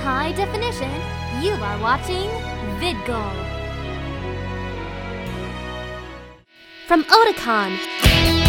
high definition, you are watching VidGoal. From Oticon.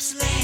lips.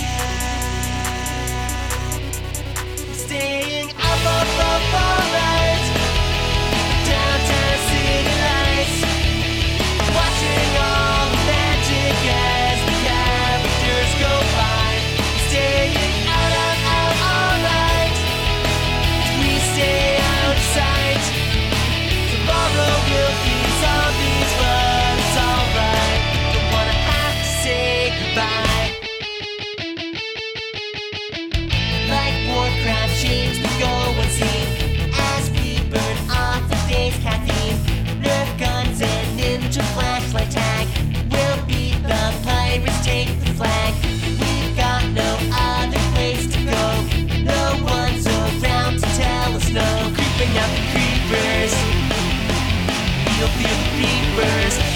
the beavers